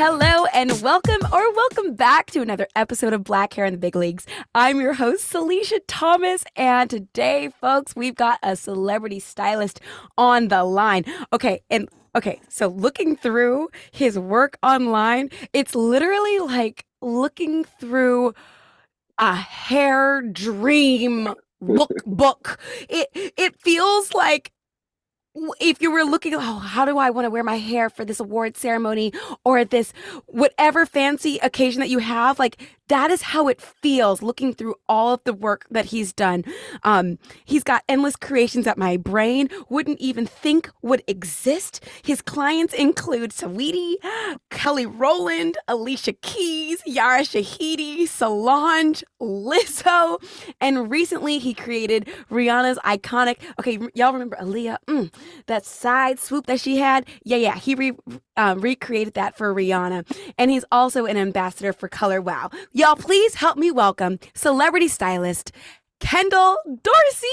Hello and welcome or welcome back to another episode of Black Hair in the Big Leagues. I'm your host, Salisha Thomas, and today, folks, we've got a celebrity stylist on the line. Okay, and okay, so looking through his work online, it's literally like looking through a hair dream lookbook. It it feels like if you were looking, oh, how do I want to wear my hair for this award ceremony or this whatever fancy occasion that you have, like that is how it feels looking through all of the work that he's done. Um, he's got endless creations that my brain wouldn't even think would exist. His clients include Saweetie, Kelly Rowland, Alicia Keys, Yara Shahidi, Solange, Lizzo, and recently he created Rihanna's iconic. Okay, y'all remember Aaliyah? Mm, that side swoop that she had? Yeah, yeah. He re, um, recreated that for Rihanna, and he's also an ambassador for Color Wow. Y'all, please help me welcome celebrity stylist Kendall Dorsey.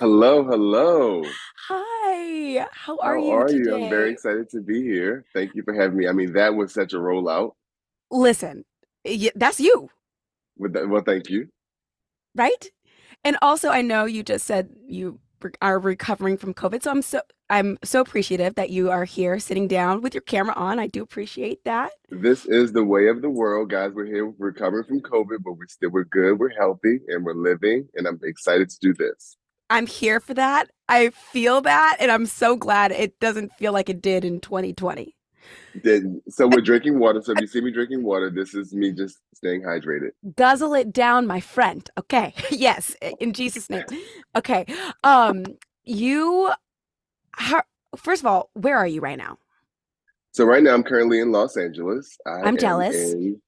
Hello, hello. Hi. How are How you are today? you? I'm very excited to be here. Thank you for having me. I mean, that was such a rollout. Listen, that's you, well, thank you. right? And also, I know you just said you are recovering from COVID, so I'm so I'm so appreciative that you are here, sitting down with your camera on. I do appreciate that. This is the way of the world, guys. We're here recovering from COVID, but we're still we're good, we're healthy, and we're living. And I'm excited to do this. I'm here for that. I feel that, and I'm so glad it doesn't feel like it did in 2020. Then, so we're drinking water. So if you see me drinking water, this is me just staying hydrated. guzzle it down my friend okay yes in jesus name okay um you how, first of all where are you right now So right now, I'm currently in Los Angeles. I I'm jealous. in-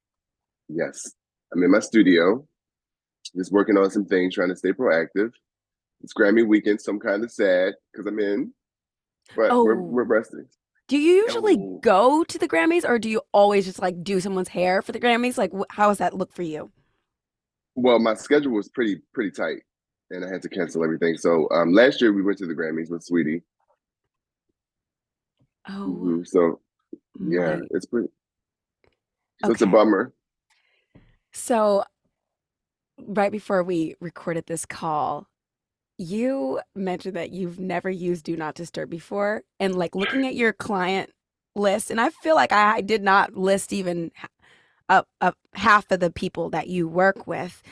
yes, I'm in my studio, just working on some things, trying to stay proactive. It's Grammy weekend, so I'm kind of sad because I'm in, but we're Oh. we're resting. Do you usually go to the grammys or do you always just like do someone's hair for the grammys like wh- how does that look for you Well, my schedule was pretty pretty tight, and I had to cancel everything. So um, last year we went to the Grammys with Saweetie. oh Mhm, So yeah, my- it's pretty. So it's a bummer. so right before we recorded this call you mentioned that you've never used do not disturb before and like looking at your client list and i feel like i did not list even up half of the people that you work with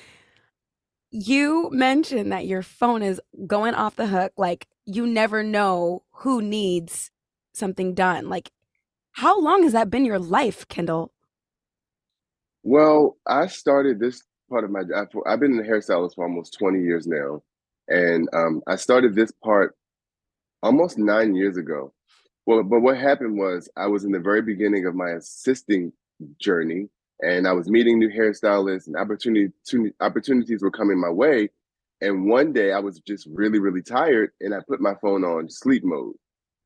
you mentioned that your phone is going off the hook like you never know who needs something done like how long has that been your life kendall Well, I started this part of my. I've been in a hairstylist for almost 20 years now. And um, I started this part almost nine years ago. Well, but what happened was I was in the very beginning of my assisting journey and I was meeting new hairstylists and opportunity, opportunities were coming my way. And one day I was just really, really tired and I put my phone on sleep mode.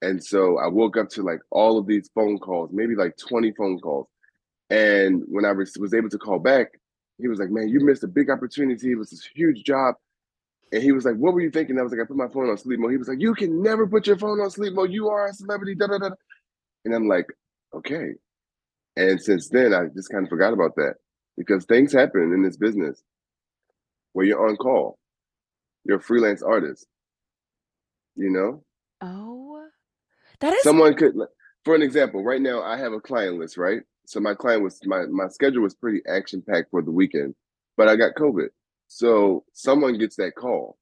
And so I woke up to like all of these phone calls, maybe like 20 phone calls. And when I was, able to call back, he was like, "Man, you missed a big opportunity. It was this huge job." And he was like, "What were you thinking?" I was like, "I put my phone on sleep mode." He was like, "You can never put your phone on sleep mode. You are a celebrity." Da da da. And I'm like, "Okay." And since then, I just kind of forgot about that. because things happen in this business where you're on call. You're a freelance artist. You know, Oh, that is someone could, for an example, right now I have a client list, right? So my client was my my schedule was pretty action packed for the weekend, but I got COVID. So someone gets that call.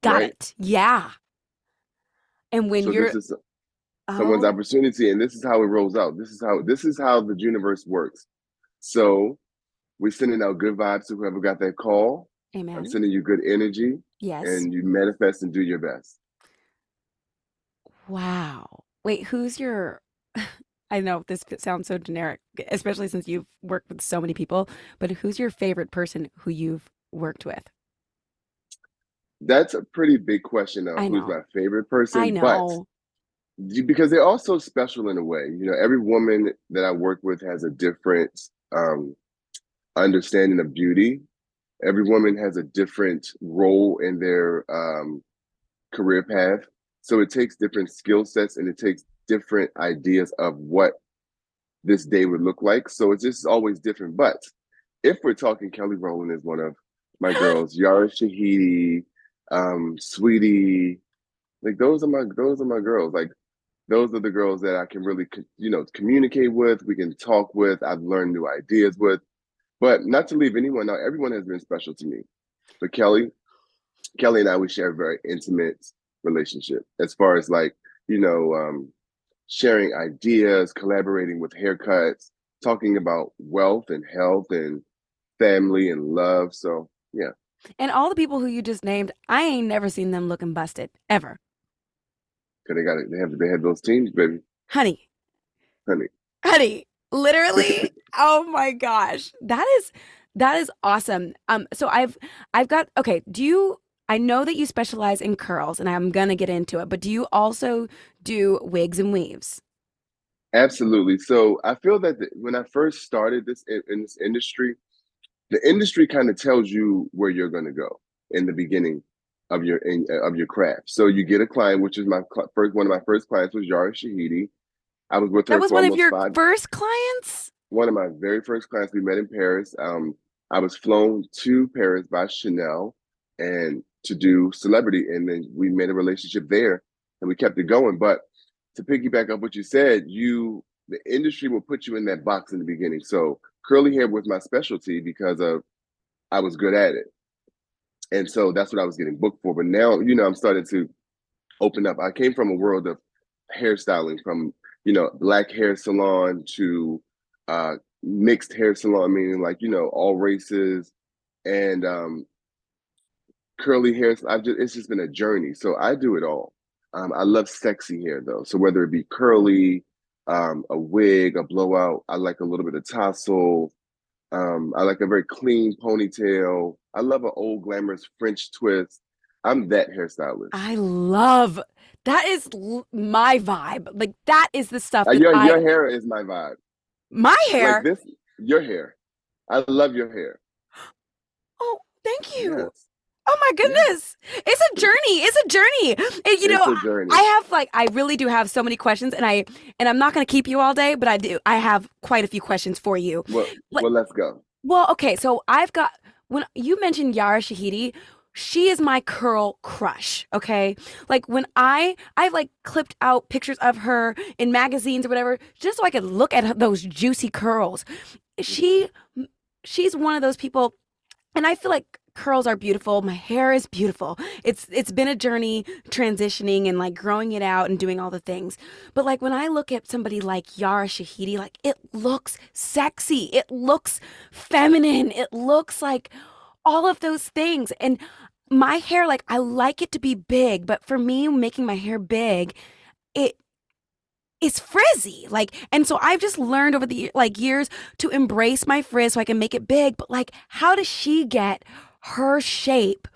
got right. it. Yeah. And when so you're this is someone's oh, opportunity, and this is how it rolls out. This is how this is how the universe works. So we're sending out good vibes to whoever got that call. amen. I'm sending you good energy, Yes. and you manifest and do your best. Wow. Wait, who's your I know this sounds so generic, especially since you've worked with so many people, but who's your favorite person who you've worked with? That's a pretty big question of who's my favorite person. I know. But because they're all so special in a way. You know, every woman that I work with has a different um, understanding of beauty. Every woman has a different role in their um, career path. So it takes different skill sets and it takes different ideas of what this day would look like. So it's just always different. But if we're talking, Kelly Rowland is one of my girls. Yara Shahidi, um, Saweetie, like those are my those are my girls. Like those are the girls that I can really you know communicate with. We can talk with. I've learned new ideas with. But not to leave anyone out, everyone has been special to me. But Kelly, Kelly and I, we share a very intimate relationship as far as like, you know, um, sharing ideas, collaborating with haircuts, talking about wealth and health and family and love. So yeah, And all the people who you just named, I ain't never seen them looking busted ever. because they got it. They have they have those teams, baby, Honey, honey. honey, literally. oh my gosh. That is that is awesome. Um so I've I've got okay, do you I know that you specialize in curls and I'm going to get into it, but do you also do wigs and weaves? Absolutely. So I feel that the, when I first started this in, in this industry, the industry kind of tells you where you're going to go in the beginning of your in, of your craft. So you get a client, which is my cl- first one of my first clients was Yara Shahidi. I was with her That was one of your five. first clients? One of my very first clients. We met in Paris. Um, I was flown to Paris by Chanel and to do celebrity, and then we made a relationship there, and we kept it going. But to piggyback up what you said, you the industry will put you in that box in the beginning. So curly hair was my specialty because of I was good at it. And so that's what I was getting booked for. But now, you know, I'm starting to open up. I came from a world of hairstyling from, you know, black hair salon to uh mixed hair salon, meaning like, you know, all races and um curly hair. I've just it's just been a journey. So I do it all. Um, I love sexy hair though. So whether it be curly, um, a wig, a blowout, I like a little bit of tassel. Um, I like a very clean ponytail. I love an old glamorous French twist. I'm that hairstylist. I love that is l- my vibe. Like that is the stuff Uh, your I your hair is my vibe. my hair. Like this, your hair. I love your hair. oh, thank you. Yes. Oh my goodness. It's a journey. It's a journey. And, you It's know, journey. I have like I really do have so many questions and I and I'm not going to keep you all day, but I do I have quite a few questions for you. well, like- well, let's go. Well, okay, so I've got when you mentioned Yara Shahidi, she is my curl crush, okay? Like when I I've like clipped out pictures of her in magazines or whatever just so I could look at her- those juicy curls. She she's one of those people and I feel like curls are beautiful. My hair is beautiful. It's it's been a journey transitioning and like growing it out and doing all the things. But like when I look at somebody like Yara Shahidi, like it looks sexy. It looks feminine. It looks like all of those things. And my hair, like I like it to be big, but for me, making my hair big, it is frizzy. Like, and so I've just learned over the like years to embrace my frizz so I can make it big. But like, how does she get her shape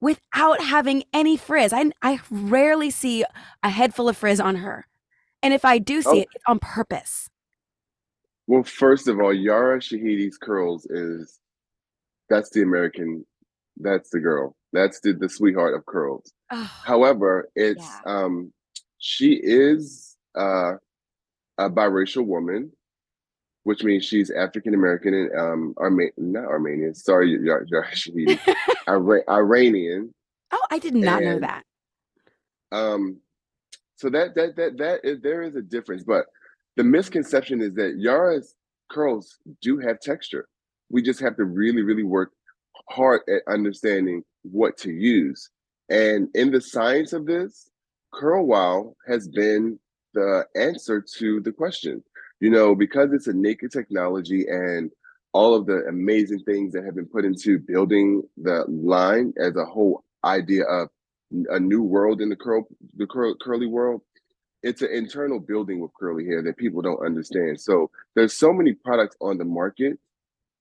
without having any frizz? I I rarely see a head full of frizz on her. And if I do see Oh. it, it's on purpose. Well, first of all, Yara Shahidi's curls is that's the American, that's the girl. That's the, the sweetheart of curls. Ugh. However, it's Yeah. um she is uh a biracial woman. Which means she's African American and um Arma- not Armenian. Sorry, you're, you're actually Ira- Iranian. Oh, I did not know that. Um, so that that that that is, there is a difference, but the misconception is that Yara's curls do have texture. We just have to really, really work hard at understanding what to use. And in the science of this, Curl Wow has been the answer to the question. You know, because it's a naked technology and all of the amazing things that have been put into building the line as a whole idea of a new world in the curl the curl, curly world it's an internal building with curly hair that people don't understand so there's so many products on the market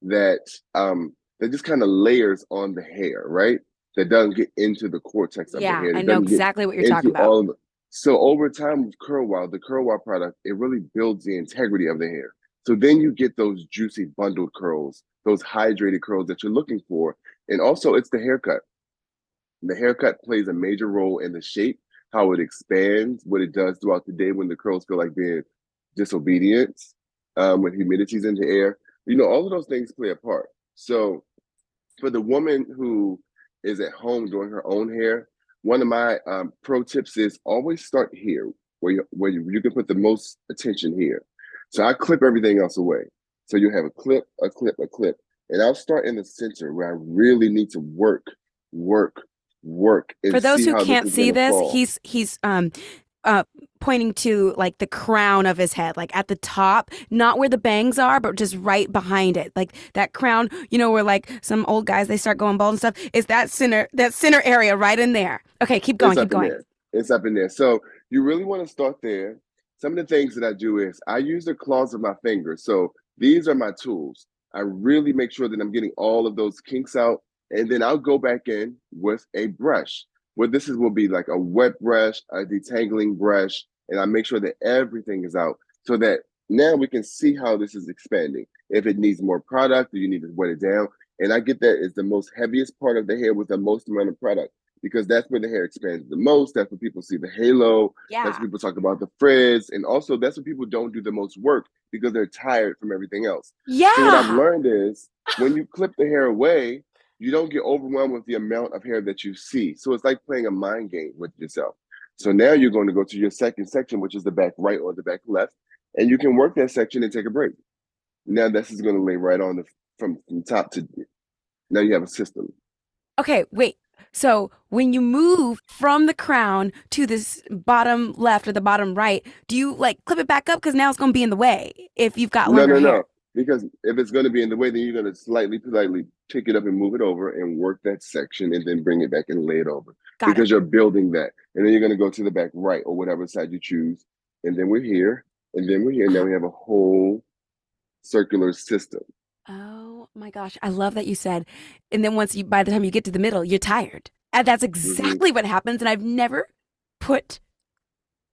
that um that just kind of layers on the hair right that doesn't get into the cortex of Yeah, the hair I know exactly what you're talking about. all of so over time with curl wow the curl wow product it really builds the integrity of the hair so then you get those juicy bundled curls those hydrated curls that you're looking for and also it's the haircut the haircut plays a major role in the shape, how it expands, what it does throughout the day when the curls feel like being disobedient, um, when humidity's in the air. You know, all of those things play a part. So for the woman who is at home doing her own hair, one of my um, pro tips is always start here, where you, where you, you can put the most attention here. So I clip everything else away. So you have a clip, a clip, a clip, and I'll start in the center where I really need to work, work, work. For those who can't see this, fall. he's he's um uh pointing to like the crown of his head, like at the top, not where the bangs are, but just right behind it. Like that crown, you know, where like some old guys they start going bald and stuff. Is that center that center area right in there. Okay, keep going, keep going. there. It's up in there. So you really want to start there. Some of the things that I do is I use the claws of my fingers. So these are my tools. I really make sure that I'm getting all of those kinks out, and then I'll go back in with a brush. What this is will be like a wet brush, a detangling brush, and I make sure that everything is out so that now we can see how this is expanding. If it needs more product, you need to wet it down. And I get that is the most heaviest part of the hair with the most amount of product because that's where the hair expands the most. That's where people see the halo. Yeah. That's when people talk about the frizz. And also, that's when people don't do the most work because they're tired from everything else. Yeah. So, what I've learned is when you clip the hair away, you don't get overwhelmed with the amount of hair that you see. So, it's like playing a mind game with yourself. So, now you're going to go to your second section, which is the back right or the back left, and you can work that section and take a break. Now, this is going to lay right on the from, from top to now you have a system. Okay, wait. So when you move from the crown to this bottom left or the bottom right, do you like clip it back up because now it's gonna be in the way if you've got No, no, hair? no. Because if it's going to be in the way, then you're going to slightly, politely pick it up and move it over and work that section and then bring it back and lay it over. Got it. because you're building that. And then you're going to go to the back right or whatever side you choose. And then we're here. And then we're here. And now we have a whole circular system. Oh my gosh, I love that you said. And then once you, by the time you get to the middle, you're tired. And that's mm-hmm. exactly what happens. And I've never put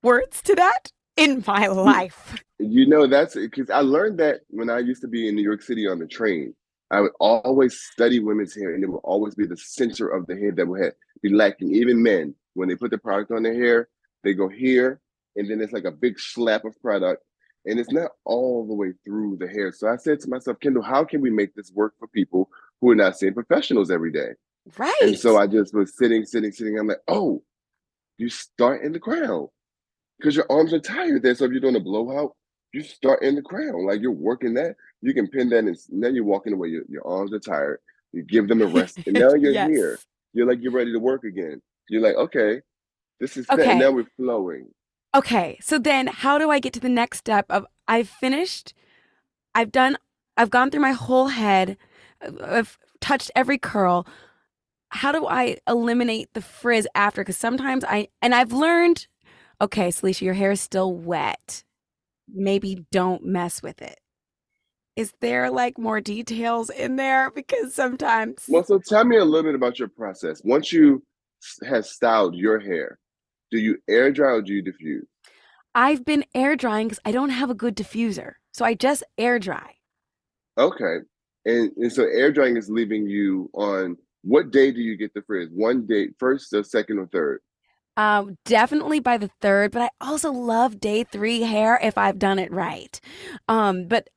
words to that in my life. You know, that's because I learned that when I used to be in New York City on the train. I would always study women's hair, and it would always be the center of the head that would be lacking. Even men, when they put the product on their hair, they go here, and then it's like a big slap of product, and it's not all the way through the hair. So I said to myself, Kendall, how can we make this work for people who are not seeing professionals every day? Right. And so I just was sitting, sitting, sitting. I'm like, oh, you start in the crown because your arms are tired there. So if you're doing a blowout, you start in the crown. Like you're working that. You can pin that, and now you're walking away. Your, your arms are tired. You give them a rest, and now you're Yes. here. You're like you're ready to work again. You're like, okay, this is set, Okay. and now we're flowing. Okay, so then how do I get to the next step of I've finished, I've done, I've gone through my whole head, uh, I've touched every curl. How do I eliminate the frizz after? Because sometimes I, and I've learned, okay, Salisha, your hair is still wet. Maybe don't mess with it. Is there like more details in there? Because sometimes, Well, so tell me a little bit about your process. Once you s- have styled your hair, do you air dry or do you diffuse? I've been air drying because I don't have a good diffuser. So I just air dry. Okay. And, and so air drying is leaving you on what day do you get the frizz? One day, first or second or third? Um, definitely by the third, but I also love day three hair if I've done it right. Um, but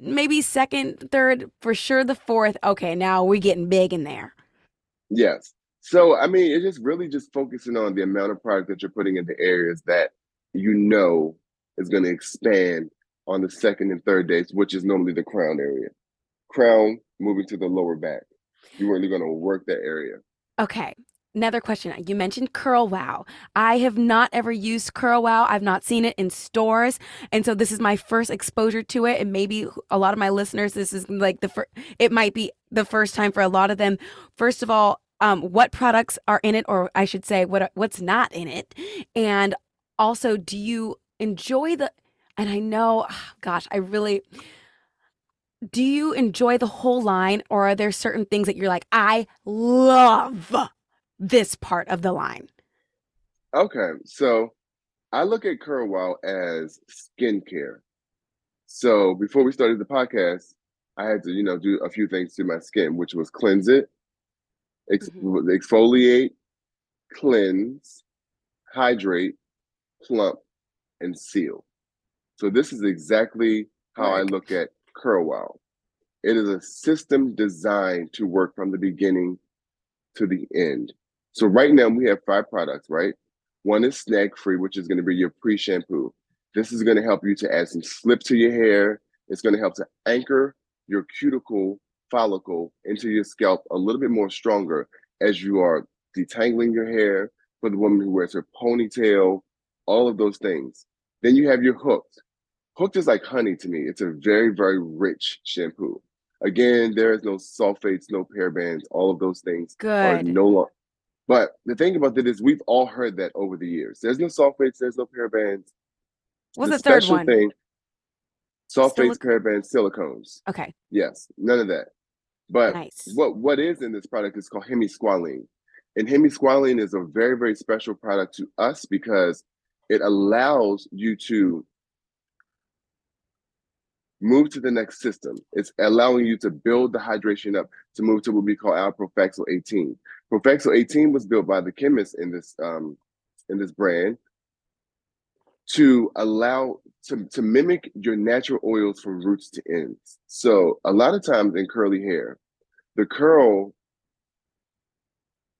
maybe second, third, for sure the fourth. Okay, now we're getting big in there. Yes. So I mean, it's just really just focusing on the amount of product that you're putting in the areas that you know is going to expand on the second and third days, which is normally the crown area. Crown moving to the lower back. You're really going to work that area. Okay. Another question. You mentioned Curl Wow. I have not ever used Curl Wow. I've not seen it in stores. And so this is my first exposure to it. And maybe a lot of my listeners, this is like the first, it might be the first time for a lot of them. First of all, um, what products are in it, or I should say, what what's not in it? And also, do you enjoy the, and I know, gosh, I really, do you enjoy the whole line, or are there certain things that you're like, I love this part of the line? Okay, so I look at Curl as skincare. So before we started the podcast, I had to, you know, do a few things to my skin, which was cleanse it, ex- Mhm. exfoliate, cleanse, hydrate, plump, and seal. So this is exactly how I look at Curl It is a system designed to work from the beginning to the end. So right now we have five products, right? One is snag free, which is going to be your pre-shampoo. This is going to help you to add some slip to your hair. It's going to help to anchor your cuticle follicle into your scalp a little bit more stronger as you are detangling your hair for the woman who wears her ponytail, all of those things. Then you have your hooked. Hooked is like honey to me. It's a very, very rich shampoo. Again, there is no sulfates, no parabens, all of those things are Good. no longer. But the thing about it is, we've all heard that over the years. There's no soft sulfates, there's no parabens. What's the, third special one? thing, sulfates, Silic- parabens, silicones. Okay, Yes, none of that. But nice. what what is in this product is called hemisqualane. And hemisqualane is a very, very special product to us because it allows you to move to the next system. It's allowing you to build the hydration up to move to what we call our Profexil 18. Profexil 18 was built by the chemists in this um, in this brand to allow to, to mimic your natural oils from roots to ends. So a lot of times in curly hair, the curl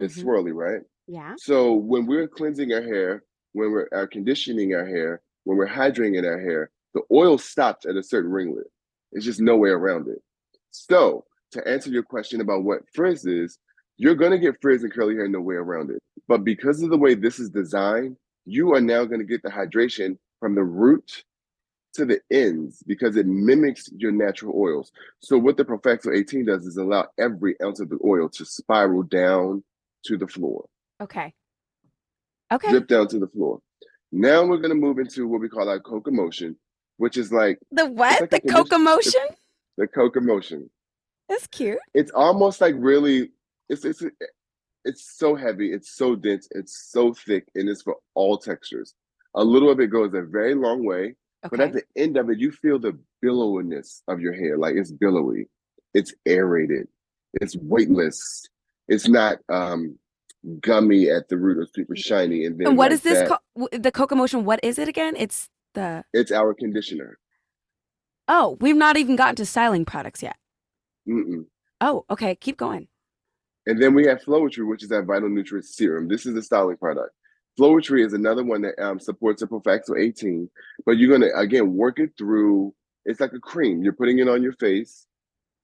is Mhm. swirly, right? Yeah. So when we're cleansing our hair, when we're uh, conditioning our hair, when we're hydrating our hair, the oil stops at a certain ringlet. It's just no way around it. So to answer your question about what frizz is, you're gonna get frizz and curly hair no way around it. But because of the way this is designed, you are now gonna get the hydration from the root to the ends because it mimics your natural oils. So what the Profexil 18 does is allow every ounce of the oil to spiral down to the floor Okay. Okay. drip down to the floor. Now we're gonna move into what we call our Coco-Motion, which is like The what? like the a condition- Coco-Motion? the Coco-Motion. That's cute. It's almost like really, it's it's it's so heavy, it's so dense, it's so thick, and it's for all textures. A little of it goes a very long way, but at the end of it, you feel the billowiness of your hair, like it's billowy, it's aerated, it's weightless, it's not um gummy at the root or super shiny. And then And what like is this? that, Co- the Coco-Motion. What is it again? It's the. it's our conditioner. Oh, we've not even gotten to styling products yet. Mm-mm. Oh, okay. Keep going. And then we have Flowetry, which is that vital nutrient serum. This is a styling product. Flowetry is another one that um, supports a Profacto 18, but you're gonna again work it through. It's like a cream. You're putting it on your face.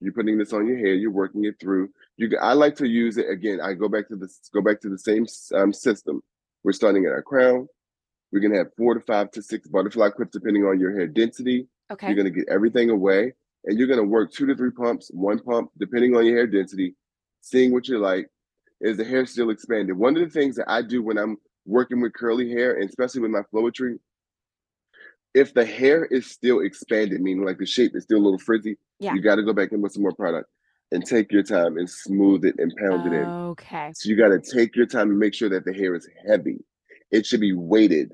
You're putting this on your hair. You're working it through. You, I like to use it again. I go back to this. Go back to the same um, system. We're starting at our crown. We're gonna have four to five to six butterfly clips depending on your hair density. Okay. You're gonna get everything away, and you're gonna work two to three pumps, one pump, depending on your hair density, seeing what you like. Is the hair still expanded? One of the things that I do when I'm working with curly hair, and especially with my flowetry, if the hair is still expanded, meaning like the shape is still a little frizzy, Yeah. you got to go back in with some more product and take your time and smooth it and pound it in. Okay. So you got to take your time and make sure that the hair is heavy. It should be weighted.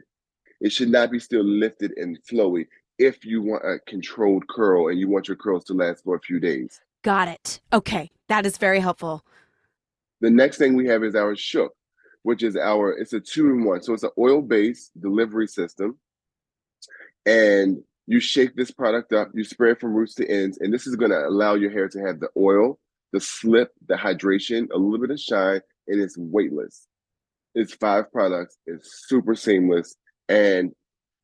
It should not be still lifted and flowy if you want a controlled curl and you want your curls to last for a few days. Got it. Okay. That is very helpful. The next thing we have is our Shook, which is our, it's a two in one. So it's an oil based delivery system. And You shake this product up, you spray it from roots to ends, and this is going to allow your hair to have the oil, the slip, the hydration, a little bit of shine, and it's weightless. It's five products. It's super seamless, and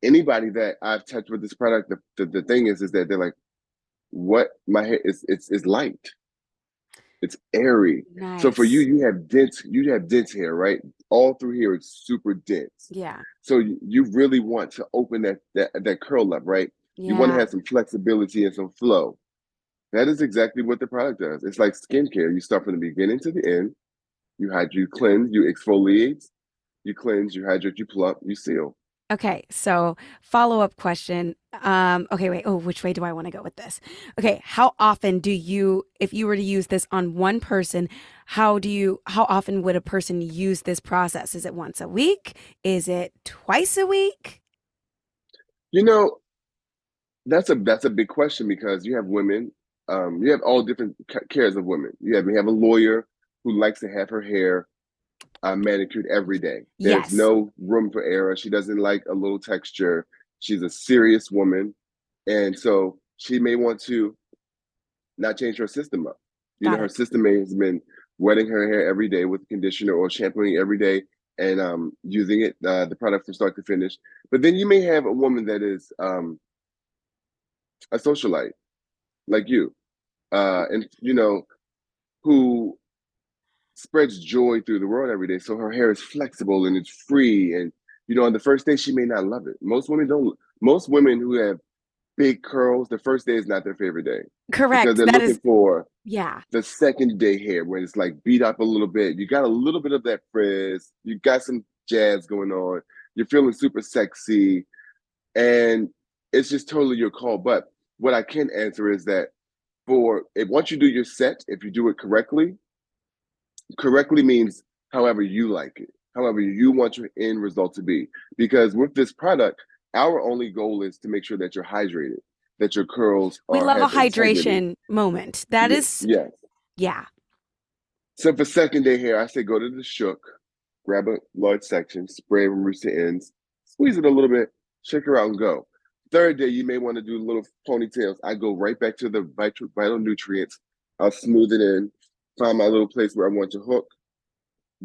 anybody that I've touched with this product, the, the, the thing is, is that they're like, "What my hair is? It's it's light. It's airy. Nice. So for you, you have dense, you have dense hair, right? All through here, it's super dense. yeah, So you, you really want to open that that that curl up, right? Yeah. You want to have some flexibility and some flow. That is exactly what the product does. It's like skincare. You start from the beginning to the end. You hydrate, you cleanse, you exfoliate, you cleanse, you hydrate, you plump, you seal. Okay, so follow up question. Um, okay, wait. Oh, which way do I want to go with this? Okay, how often do you, if you were to use this on one person, how do you, how often would a person use this process? Is it once a week? Is it twice a week? You know, that's a that's a big question because you have women, um, you have all different cares of women. You have you have a lawyer who likes to have her hair uh, manicured every day. There's Yes. no room for error. She doesn't like a little texture. She's a serious woman, and so she may want to not change her system up. You Got know, her it. system may has been wetting her hair every day with conditioner or shampooing every day and um, using it uh, the product from start to finish. But then you may have a woman that is um, a socialite like you, uh, and you know, who spreads joy through the world every day. So her hair is flexible and it's free. And you know, on the first day, she may not love it. Most women don't. Most women who have big curls, the first day is not their favorite day Correct. because they're That looking is, for yeah. the second day hair when it's like beat up a little bit. You got a little bit of that frizz. You got some jazz going on. You're feeling super sexy, and it's just totally your call. But what I can answer is that for if once you do your set, if you do it correctly, correctly means however you like it, however you want your end result to be. Because with this product, our only goal is to make sure that you're hydrated, that your curls We love a hydration moment. That is, yes. yeah. So for second day hair, I say go to the shook, grab a large section, spray from roots to ends, squeeze it a little bit, shake her out, and go. Third day, you may want to do little ponytails. I go right back to the vital, vital nutrients. I'll smooth it in, find my little place where I want to hook,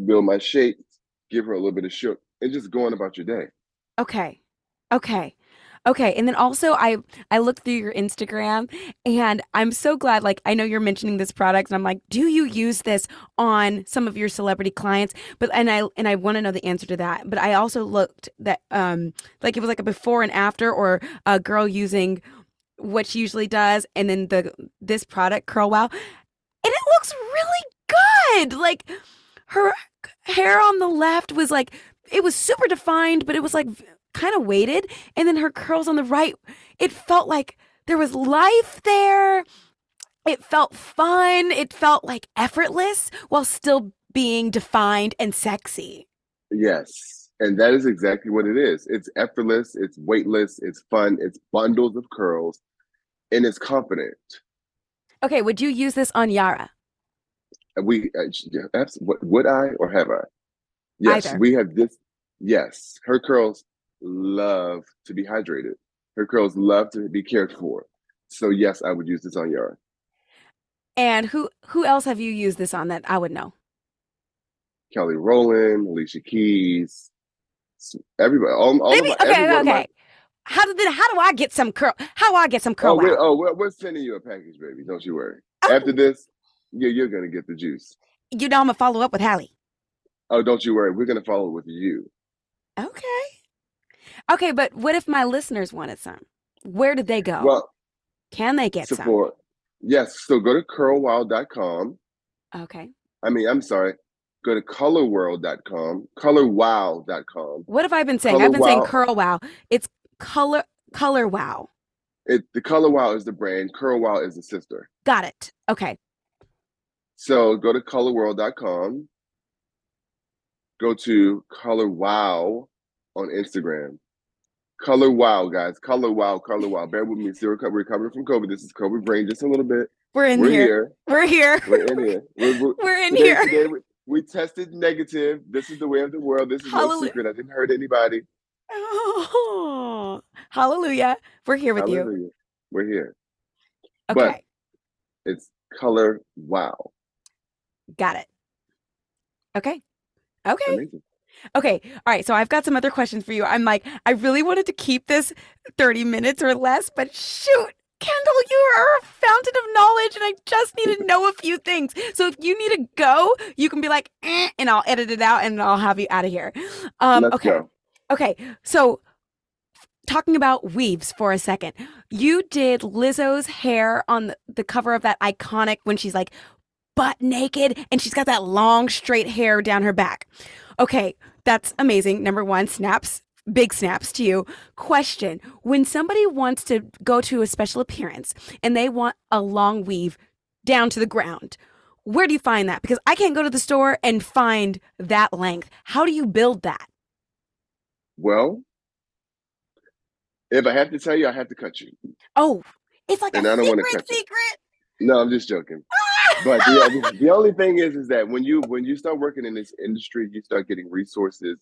build my shape, give her a little bit of shook, and just go on about your day. Okay. Okay. Okay. And then also I I looked through your Instagram and I'm so glad like I know you're mentioning this product and I'm like, do you use this on some of your celebrity clients? But and I and I want to know the answer to that. But I also looked that um like it was like a before and after or a girl using what she usually does and then the this product Curl Wow and it looks really good. Like her hair on the left was like it was super defined, but it was like kind of weighted. And then her curls on the right, it felt like there was life there. It felt fun. It felt like effortless while still being defined and sexy. Yes. And that is exactly what it is. It's effortless, it's weightless, it's fun, it's bundles of curls, and it's confident. Okay, would you use this on Yara? We uh, would would I or have I? Yes, Either. we have this. Yes, her curls love to be hydrated. Her curls love to be cared for. So yes, I would use this on Yara. And who who else have you used this on that I would know? Kelly Rowland, Alicia Keys, everybody. All, all Maybe my, okay, okay. my- How did how do I get some curl? How do I get some curl? oh, we're, oh, we're, we're sending you a package, baby. Don't you worry. Oh. After this, yeah, you're gonna get the juice. You know I'm gonna follow up with Hallie. Oh, don't you worry. We're gonna follow with you. Okay. Okay, but what if my listeners wanted some? Where did they go? Well, Can they get some? support. Yes. So go to curlwild.com. Okay. I mean, I'm sorry. Go to colorworld.com, colorwow.com. What have I been saying? Color I've been saying Wow. curl wow. It's color color wow. It, the Color Wow is the brand, Curl Wow is the sister. Got it. Okay. So go to colorworld.com. Go to Color Wow on Instagram. Color Wow, guys. Color Wow, Color Wow. Bear with me. Still reco- recovering from COVID. This is COVID brain just a little bit. We're in We're here. here. We're here. We're in here. We're, we're, We're in today, here. Today we, we tested negative. This is the way of the world. This is no secret. I didn't hurt anybody. Oh, hallelujah. We're here with you. We're here. Okay, But it's color wow. got it. Okay. Okay. Amazing. Okay. All right. So I've got some other questions for you. I'm like, I really wanted to keep this 30 minutes or less, but shoot, Kendall, you are a fountain of knowledge and I just need to know a few things. So if you need to go, you can be like, "Eh," and I'll edit it out and I'll have you out of here. Um, Let's okay. go. Okay. So talking about weaves for a second, you did Lizzo's hair on the, cover of that iconic when she's like butt naked and she's got that long straight hair down her back. Okay, that's amazing. Number one, snaps, big snaps to you. Question When somebody wants to go to a special appearance and they want a long weave down to the ground, where do you find that? Because I can't go to the store and find that length. How do you build that? Well, if I have to tell you, I have to cut you. Oh, it's like And a I don't secret cut you. secret. No, I'm just joking. But the, the, only thing is, is that when you when you start working in this industry, you start getting resources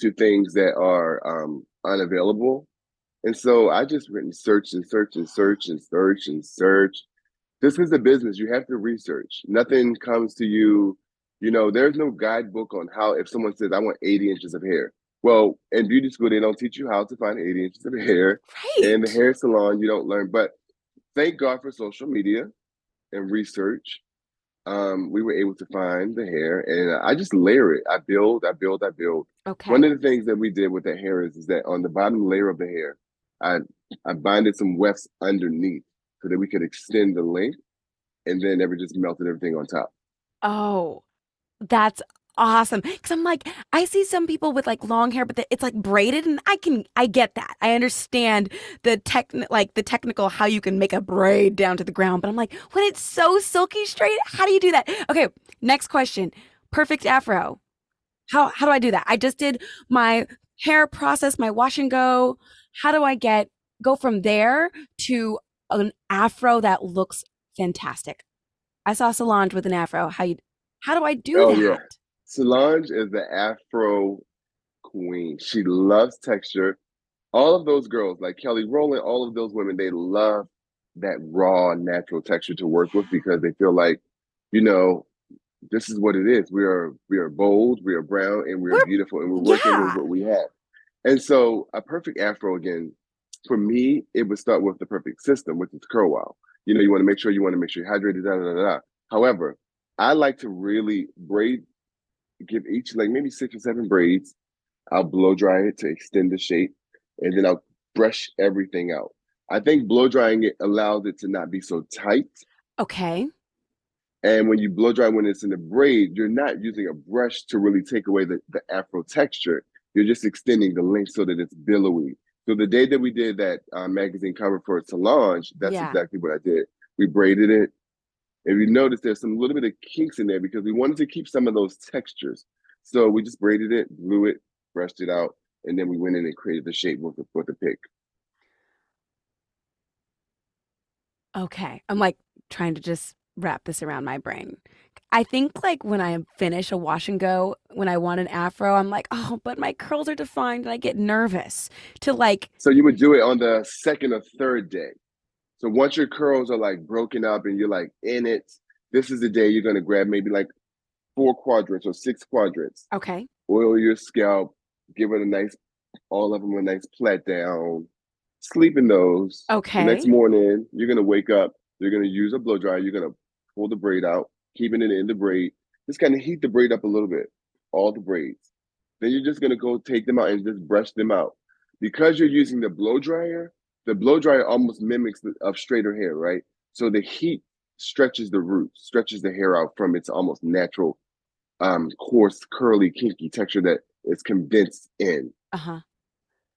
to things that are um, unavailable. And so I just went and search and search and search and search and search. This is a business. You have to research. Nothing comes to you. You know, there's no guidebook on how if someone says, I want 80 inches of hair. Well, in beauty school, they don't teach you how to find 80 inches of hair. Right. In the hair salon, you don't learn. But thank God for social media and research. Um, we were able to find the hair and I just layer it. I build, I build, I build. okay. One of the things that we did with the hair is, is that on the bottom layer of the hair, I I binded some wefts underneath so that we could extend the length, and then never just melted everything on top. Oh, that's awesome. Because I'm like, I see some people with like long hair, but the- it's like braided, and I can, I get that. I understand the tech, like the technical how you can make a braid down to the ground. But I'm like, when it's so silky straight, how do you do that? Okay, next question. Perfect afro. How how do I do that? I just did my hair process, my wash and go. How do I get go from there to an afro that looks fantastic? I saw Solange with an afro. How you how do I do Oh, that? yeah. Solange is the Afro queen. She loves texture. All of those girls, like Kelly Rowland, all of those women, they love that raw, natural texture to work with because they feel like, you know, this is what it is. We are we are bold, we are brown, and we are We're- beautiful, and we're working yeah. with what we have. And so, a perfect afro again, for me, it would start with the perfect system, which is curl wow. You know, you want to make sure you want to make sure you're hydrated, da da da da. However, I like to really braid, give each like maybe six or seven braids. I'll blow dry it to extend the shape, and then I'll brush everything out. I think blow drying it allows it to not be so tight. Okay. And when you blow dry when it's in the braid, you're not using a brush to really take away the, the afro texture. You're just extending the length so that it's billowy. So the day that we did that uh, magazine cover for Solange, that's Yeah. exactly what I did. We braided it. And you notice, there's some little bit of kinks in there because we wanted to keep some of those textures. So we just braided it, blew it, brushed it out, and then we went in and created the shape with the, with the pick. Okay. I'm like trying to just wrap this around my brain. I think like when I finish a wash and go, when I want an afro, I'm like, oh, but my curls are defined and I get nervous to like, So you would do it on the second or third day. So once your curls are like broken up and you're like in it, this is the day you're gonna grab maybe like four quadrants or six quadrants. okay. Oil your scalp, give it a nice, all of them a nice plait down. Sleep in those. Okay. The next morning, you're gonna wake up. You're gonna use a blow dryer. You're gonna pull the braid out, keeping it in the braid. Just kind of heat the braid up a little bit, all the braids. Then you're just gonna go take them out and just brush them out. Because you're using the blow dryer, the blow dryer almost mimics the, of straighter hair, right? So the heat stretches the roots, stretches the hair out from its almost natural, um, coarse, curly, kinky texture that is condensed in. Uh huh.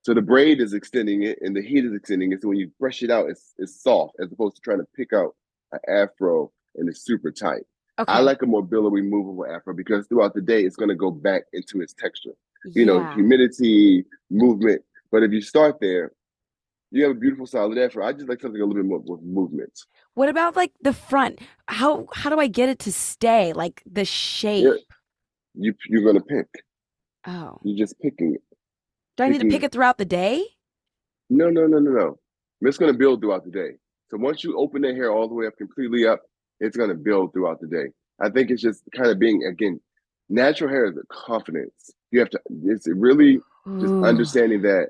So the braid is extending it and the heat is extending it. So when you brush it out, it's it's soft as opposed to trying to pick out an afro and it's super tight. Okay. I like a more billowy, movable afro because throughout the day it's going to go back into its texture. You know, humidity, movement. But if you start there, you have a beautiful solid afro. I just like something a little bit more with movement. What about like the front? How how do I get it to stay like the shape? You you're gonna pick. Oh. You're just picking it. Do I need to pick it throughout the day? No, no, no, no, no. It's going to build throughout the day. So once you open the hair all the way up, completely up, it's going to build throughout the day. I think it's just kind of being again, natural hair is a confidence. You have to. It's really just Ooh, understanding that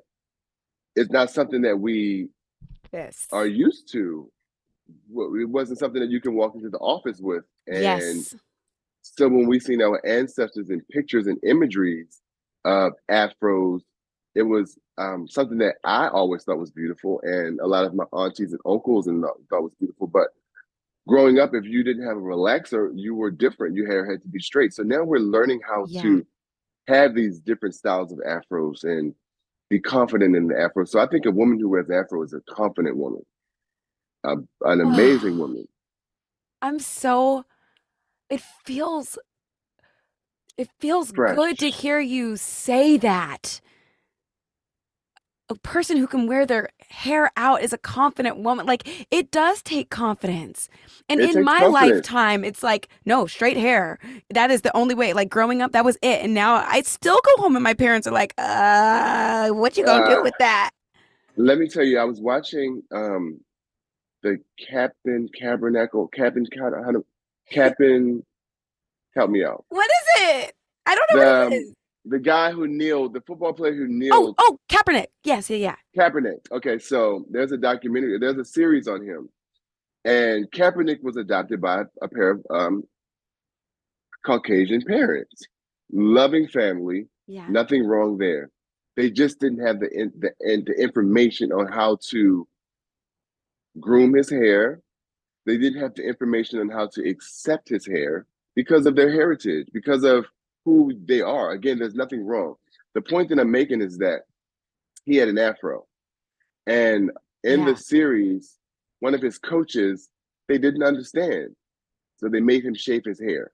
it's not something that we Yes. are used to. It wasn't something that you can walk into the office with. And yes. so when we seen our ancestors in pictures and imageries of afros, it was um, something that I always thought was beautiful, and a lot of my aunties and uncles and thought was beautiful. But growing up, if you didn't have a relaxer, you were different. Your hair had to be straight. So now we're learning how Yeah. to have these different styles of afros and be confident in the afro. So I think a woman who wears afro is a confident woman, a, an amazing woman. I'm so it feels it feels good to hear you say that. A person who can wear their hair out is a confident woman. Like it does take confidence. And It in my confidence. lifetime, it's like, no, straight hair. That is the only way. Like growing up, that was it. And now I still go home and my parents are like, uh, what you gonna do Uh, with that? Let me tell you, I was watching um the Captain Cabernacle, Captain Ca- Captain help me out. What is it? I don't know The, what um, it is. The guy who kneeled, the football player who Oh, kneeled, oh, oh, Kaepernick. Yes, yeah, yeah. Kaepernick. Okay, so there's a documentary, there's a series on him. And Kaepernick was adopted by a pair of um Caucasian parents. Loving family, Yeah. nothing wrong there. They just didn't have the in, the, in, the information on how to groom his hair. They didn't have the information on how to accept his hair because of their heritage, because of who they are. Again, there's nothing wrong. The point that I'm making is that he had an afro. And in Yeah. the series, one of his coaches, they didn't understand. So they made him shave his hair.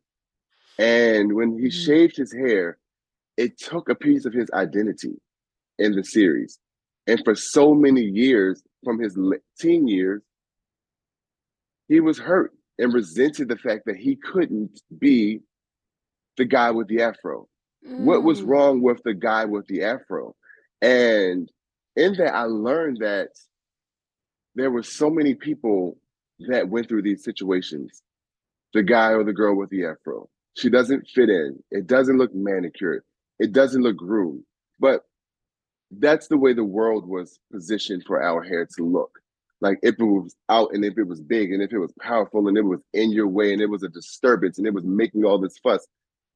And when he Mhm. shaved his hair, it took a piece of his identity in the series. And for so many years, from his teen years, he was hurt and resented the fact that he couldn't be the guy with the afro. What was Mm. wrong with the guy with the afro? And in that, I learned that there were so many people that went through these situations. The guy or the girl with the afro. She doesn't fit in. It doesn't look manicured. It doesn't look groomed. But that's the way the world was positioned for our hair to look. Like if it was out and if it was big and if it was powerful and it was in your way and it was a disturbance and it was making all this fuss,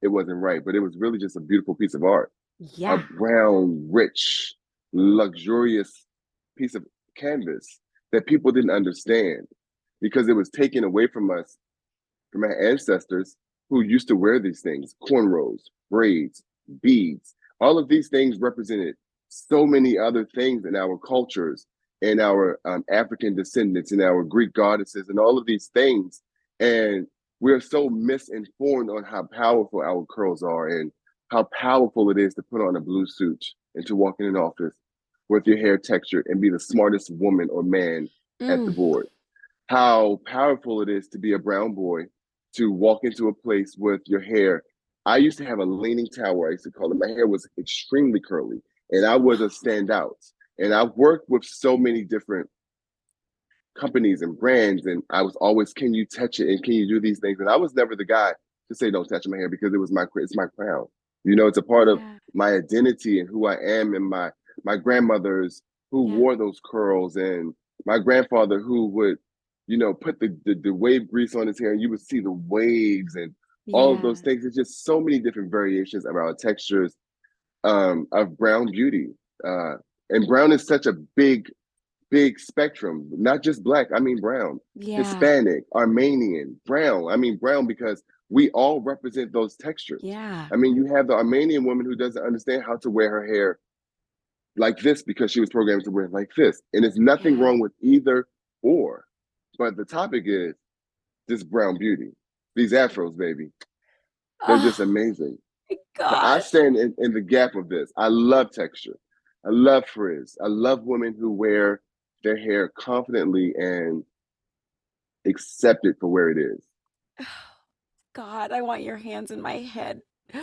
it wasn't right. But it was really just a beautiful piece of art. Yeah. A brown, rich, luxurious piece of canvas that people didn't understand because it was taken away from us, from our ancestors who used to wear these things cornrows, braids, beads. All of these things represented so many other things in our cultures and our um, African descendants and our Greek goddesses and all of these things. And we're so misinformed on how powerful our curls are and how powerful it is to put on a blue suit and to walk in an office with your hair textured and be the smartest woman or man at the Mm. board. How powerful it is to be a brown boy, to walk into a place with your hair. I used to have a leaning tower, I used to call it. My hair was extremely curly, and I was a standout. And I worked with so many different companies and brands, and I was always, can you touch it and can you do these things? And I was never the guy to say, don't touch my hair because it was my it's my crown. You know, it's a part of my identity and who I am and my my grandmothers who Yeah. wore those curls and my grandfather who would, you know, put the, the the wave grease on his hair and you would see the waves and all of those things. It's just so many different variations of our textures um, of brown beauty. Uh, and brown is such a big, big spectrum, not just black. I mean brown, Yeah. Hispanic, Armenian, brown. I mean brown because we all represent those textures. Yeah. I mean, you have the Armenian woman who doesn't understand how to wear her hair like this because she was programmed to wear it like this. And it's nothing Yeah. wrong with either or. But the topic is this brown beauty. These afros, baby. They're just Oh amazing. my So I stand in, in the gap of this. I love texture. I love frizz. I love women who wear their hair confidently and accept it for where it is. God, I want your hands in my head.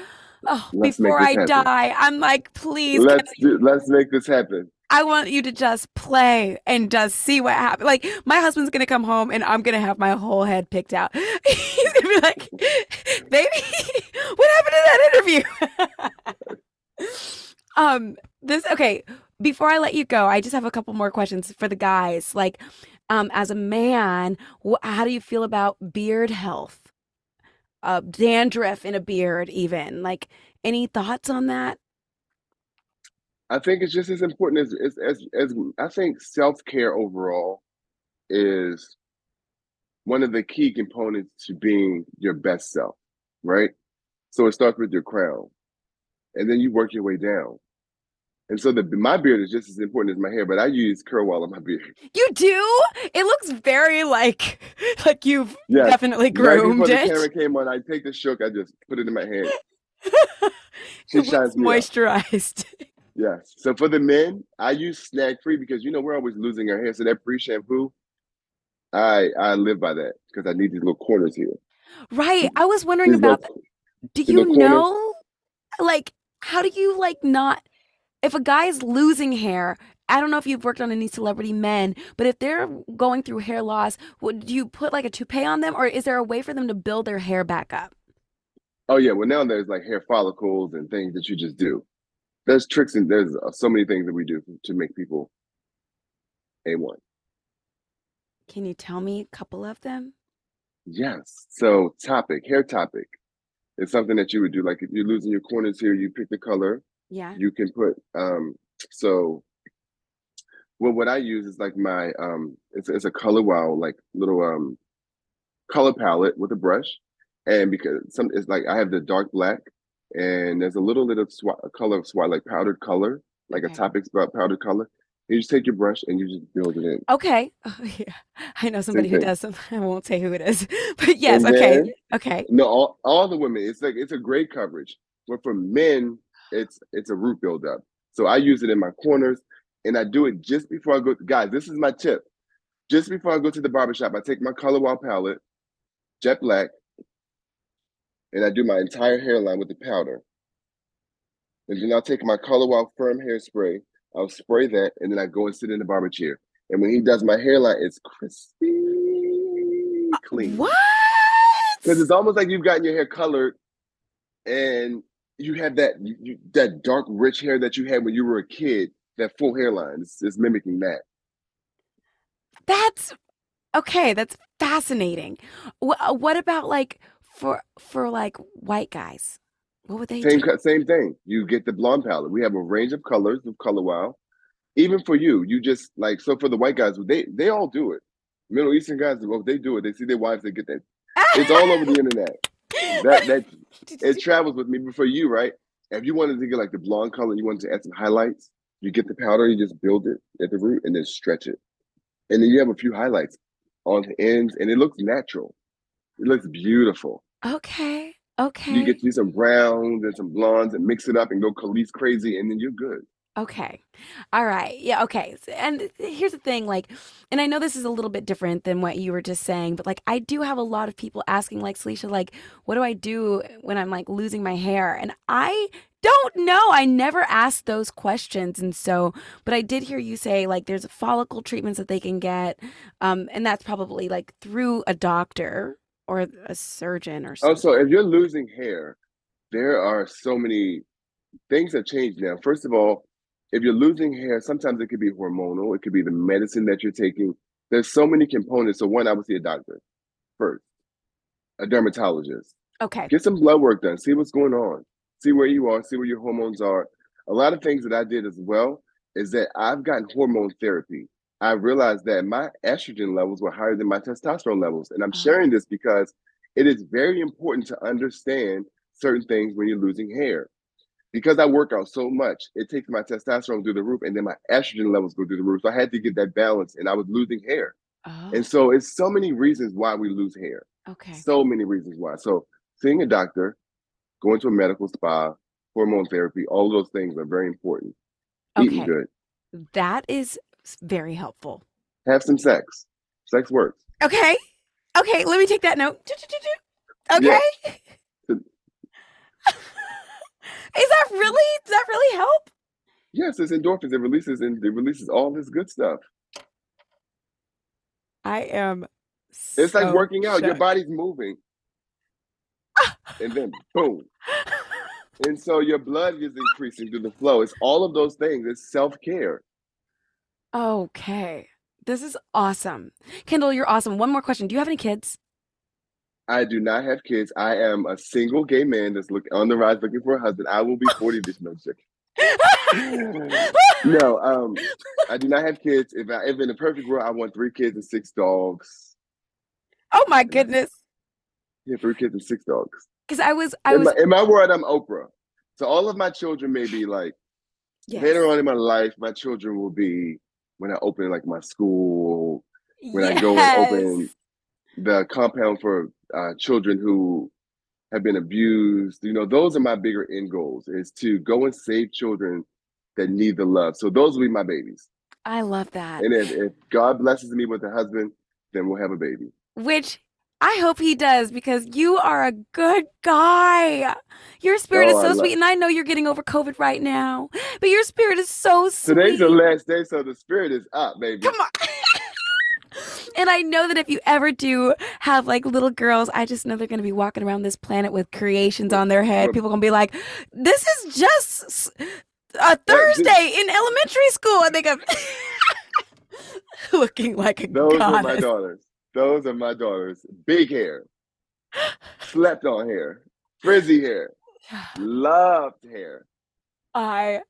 Oh, Let's before I happen. die, I'm like, please, let's do, let's make this happen. I want you to just play and just see what happens. Like my husband's gonna come home and I'm gonna have my whole head picked out. He's gonna be like, "Baby, what happened to that interview?" um, this okay. Before I let you go, I just have a couple more questions for the guys. Like, um, as a man, wh- how do you feel about beard health? Uh, dandruff in a beard, even like any thoughts on that? I think it's just as important as as as, as I think self care overall is one of the key components to being your best self, right? So it starts with your crown, and then you work your way down. And so the my beard is just as important as my hair, but I use Color Wow on my beard. You do? It looks very like like you've Yes. definitely Right before groomed the camera came on, I take the shook, I just put it in my hand. it shines moisturized. Yes. So for the men, I use snag free because you know we're always losing our hair. So that pre shampoo, I I live by that because I need these little corners here. right. I was wondering These little- about do the you corners. know like how do you like not if a guy is losing hair I don't know if you've worked on any celebrity men, but if they're going through hair loss, would you put like a toupee on them, or is there a way for them to build their hair back up? Oh yeah. Well now there's like hair follicles and things that you just do. There's tricks and there's uh, so many things that we do to make people a one. Can you tell me a couple of them? Yes. So Toppik, hair Toppik. It's something that you would do. Like if you're losing your corners here, you pick the color. Yeah. you can put um so well what i use is like my um it's, it's a color wow like little um color palette with a brush and because some it's like i have the dark black and there's a little bit of a color of swat like powdered color like Okay. a topic spot powdered color you just take your brush and you just build it in Okay. Oh, yeah. I know somebody who thing. does some. I won't say who it is, but yes. And Okay. then- Okay. no all, all the women it's like it's a great coverage but for men it's it's a root buildup. So i use it in my corners and i do it just before i go guys this is my tip. Just before i go to the barbershop i take my Color Wow palette jet black and i do my entire hairline with the powder. And then i'll take my Color Wow firm hairspray i'll spray that and then i go and sit in the barber chair. And when he does my hairline it's crispy clean. What? because it's almost like you've gotten your hair colored and you have that you, that dark rich hair that you had when you were a kid that full hairline is, it's mimicking that That's okay. That's fascinating. Wh- uh, what about like for for like white guys? What would they same do? same thing you get the blonde palette we have a range of colors of color wow even for you you just like so for the white guys they they all do it middle eastern guys well they do it they see their wives they get that it's all over the internet that that it travels with me. But for you, right? If you wanted to get like the blonde color, you wanted to add some highlights, you get the powder, you just build it at the root and then stretch it. And then you have a few highlights on the ends and it looks natural. It looks beautiful. okay. Okay. You get you some browns and some blondes and mix it up and go Khalees crazy and then you're good. Okay. All right. Yeah. Okay. S- And here's the thing like, and I know this is a little bit different than what you were just saying, but like, I do have a lot of people asking, like, Salisha, like, what do I do when I'm like losing my hair? And I don't know. I never asked those questions. And so, but I did hear you say, like, there's follicle treatments that they can get. Um, and that's probably like through a doctor or a surgeon or something. Also, if you're losing hair, there are so many things have changed now. First of all, if you're losing hair, sometimes it could be hormonal, it could be the medicine that you're taking. There's so many components. So, one, I would see a doctor first, a dermatologist. Okay. Get some blood work done, see what's going on, see where you are, see where your hormones are. A lot of things that I did as well is that I've gotten hormone therapy. I realized that my estrogen levels were higher than my testosterone levels. And I'm Oh. sharing this because it is very important to understand certain things when you're losing hair. Because I work out so much, it takes my testosterone through the roof and then my estrogen levels go through the roof. So I had to get that balance and I was losing hair. Oh, And so oh. it's so many reasons why we lose hair. okay. So many reasons why. So seeing a doctor, going to a medical spa, hormone therapy, all of those things are very important. Eating good. That is very helpful. Have some sex. Sex works. Okay. Okay, let me take that note. Okay. Yeah. Really does that really help? Yes, it's endorphins. It releases and it releases all this good stuff. I am. It's like working out. Your body's moving. and then boom. And so your blood is increasing through the flow. It's all of those things. It's self-care. Okay. This is awesome. Kendall, you're awesome. One more question. Do you have any kids? I do not have kids. I am a single gay man that's look on the rise looking for a husband. I will be 40 this month. No, um, I do not have kids. If I if in a perfect world, I want three kids and six dogs. oh my goodness. Yeah, three kids and six dogs. Because I was, I in, was, my, in my world, I'm Oprah. So all of my children may be like yes. later on in my life, my children will be when I open like my school, when I go and open Yes. The compound for uh, children who have been abused. You know, those are my bigger end goals is to go and save children that need the love. So those will be my babies. I love that. And if, if God blesses me with a husband, then we'll have a baby. Which I hope he does because you are a good guy. Your spirit Oh, is so sweet. And I know you're getting over COVID right now, but your spirit is so sweet. Today's the last day, so the spirit is up, baby. Come on. And I know that if you ever do have like little girls, I just know they're going to be walking around this planet with creations on their head. People going to be like, this is just a Thursday in elementary school. And they go, looking like a Those are my daughters. Those are my daughters. Big hair, slept on hair, frizzy hair, loved hair. I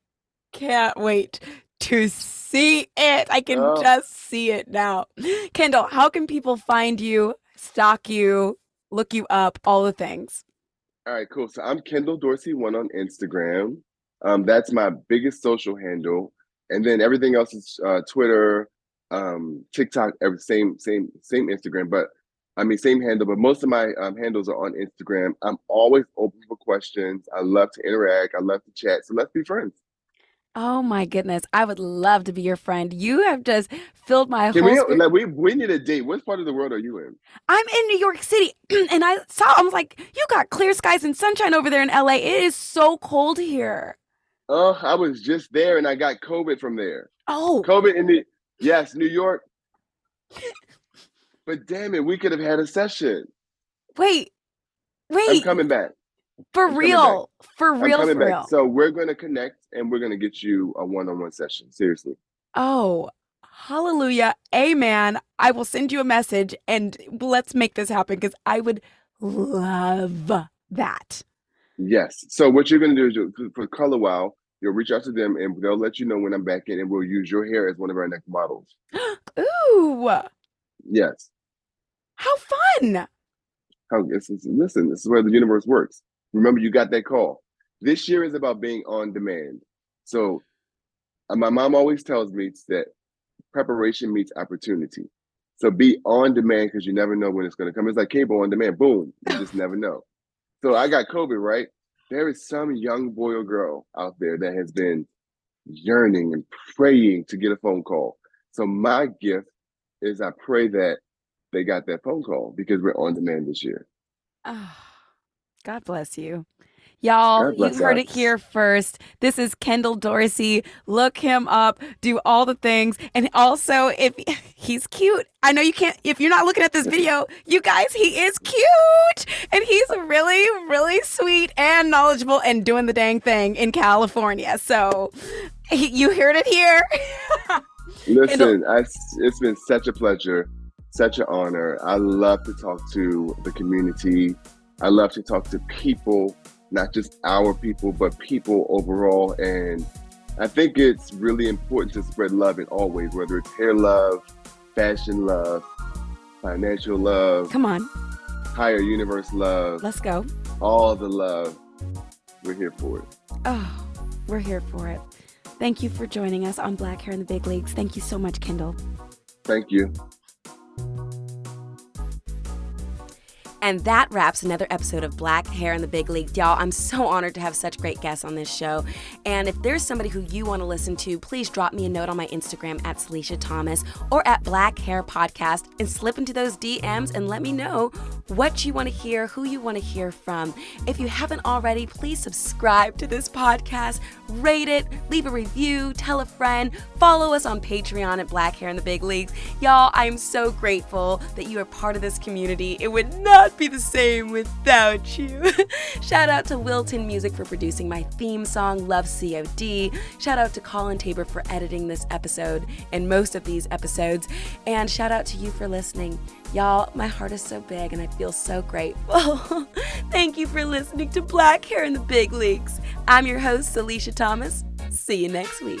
can't wait to see it. I can Oh. just see it now. Kendall, how can people find you, stalk you, look you up, all the things? All right, cool. So I'm Kendall Dorsey one on Instagram. Um, that's my biggest social handle, and then everything else is uh, Twitter, um, TikTok, every same same same Instagram. But I mean same handle, but most of my um, handles are on Instagram. I'm always open for questions. I love to interact. I love to chat. So let's be friends. Oh my goodness. I would love to be your friend. You have just filled my Can whole we spirit. like we we need a date? What part of the world are you in? I'm in New York City and I saw I was like, you got clear skies and sunshine over there in LA. It is so cold here. Oh, I was just there and I got COVID from there. Oh, COVID in the yes, New York. But damn it, we could have had a session. wait. Wait. I'm coming back. For I'm real. For real, for back. real. So we're gonna connect and we're gonna get you a one-on-one session. Seriously. Oh, hallelujah. Amen. I will send you a message and let's make this happen because I would love that. Yes. So what you're gonna do is you- for Color Wow, you'll reach out to them and they'll let you know when I'm back in, and we'll use your hair as one of our next models. Ooh, Yes. how fun. How it's, it's- listen, this is where the universe works. Remember, you got that call. This year is about being on demand. So uh, my mom always tells me that preparation meets opportunity. So be on demand because you never know when it's gonna come. It's like cable on demand. Boom. You just never know. So I got COVID, right? There is some young boy or girl out there that has been yearning and praying to get a phone call. So my gift is I pray that they got that phone call because we're on demand this year. Oh, God bless you. Y'all, God you bless heard it here first. This is Kendall Dorsey. Look him up, do all the things. And also, if he's cute, I know you can't, if you're not looking at this video, you guys, he is cute. And he's really, really sweet and knowledgeable and doing the dang thing in California. So he, you heard it here. Listen, I, it's been such a pleasure, such an honor. I love to talk to the community. I love to talk to people, not just our people, but people overall. And I think it's really important to spread love in all ways, whether it's hair love, fashion love, financial love, Come on, higher universe love, let's go. all the love. We're here for it. Oh, we're here for it. Thank you for joining us on Black Hair in the Big Leagues. Thank you so much, Kendall. Thank you. And that wraps another episode of Black Hair in the Big League. Y'all, I'm so honored to have such great guests on this show. And if there's somebody who you want to listen to, please drop me a note on my Instagram at Salisha Thomas or at Black Hair Podcast and slip into those DMs and let me know what you want to hear, who you want to hear from. If you haven't already, please subscribe to this podcast, rate it, leave a review, tell a friend, follow us on Patreon at Black Hair in the Big Leagues. Y'all, I am so grateful that you are part of this community. It would not be the same without you. Shout out to Wilton Music for producing my theme song, Love COD. Shout out to Colin Tabor for editing this episode and most of these episodes. And shout out to you for listening. Y'all, my heart is so big and I feel so grateful. Thank you for listening to Black Hair in the Big Leagues. I'm your host, Salisha Thomas. See you next week.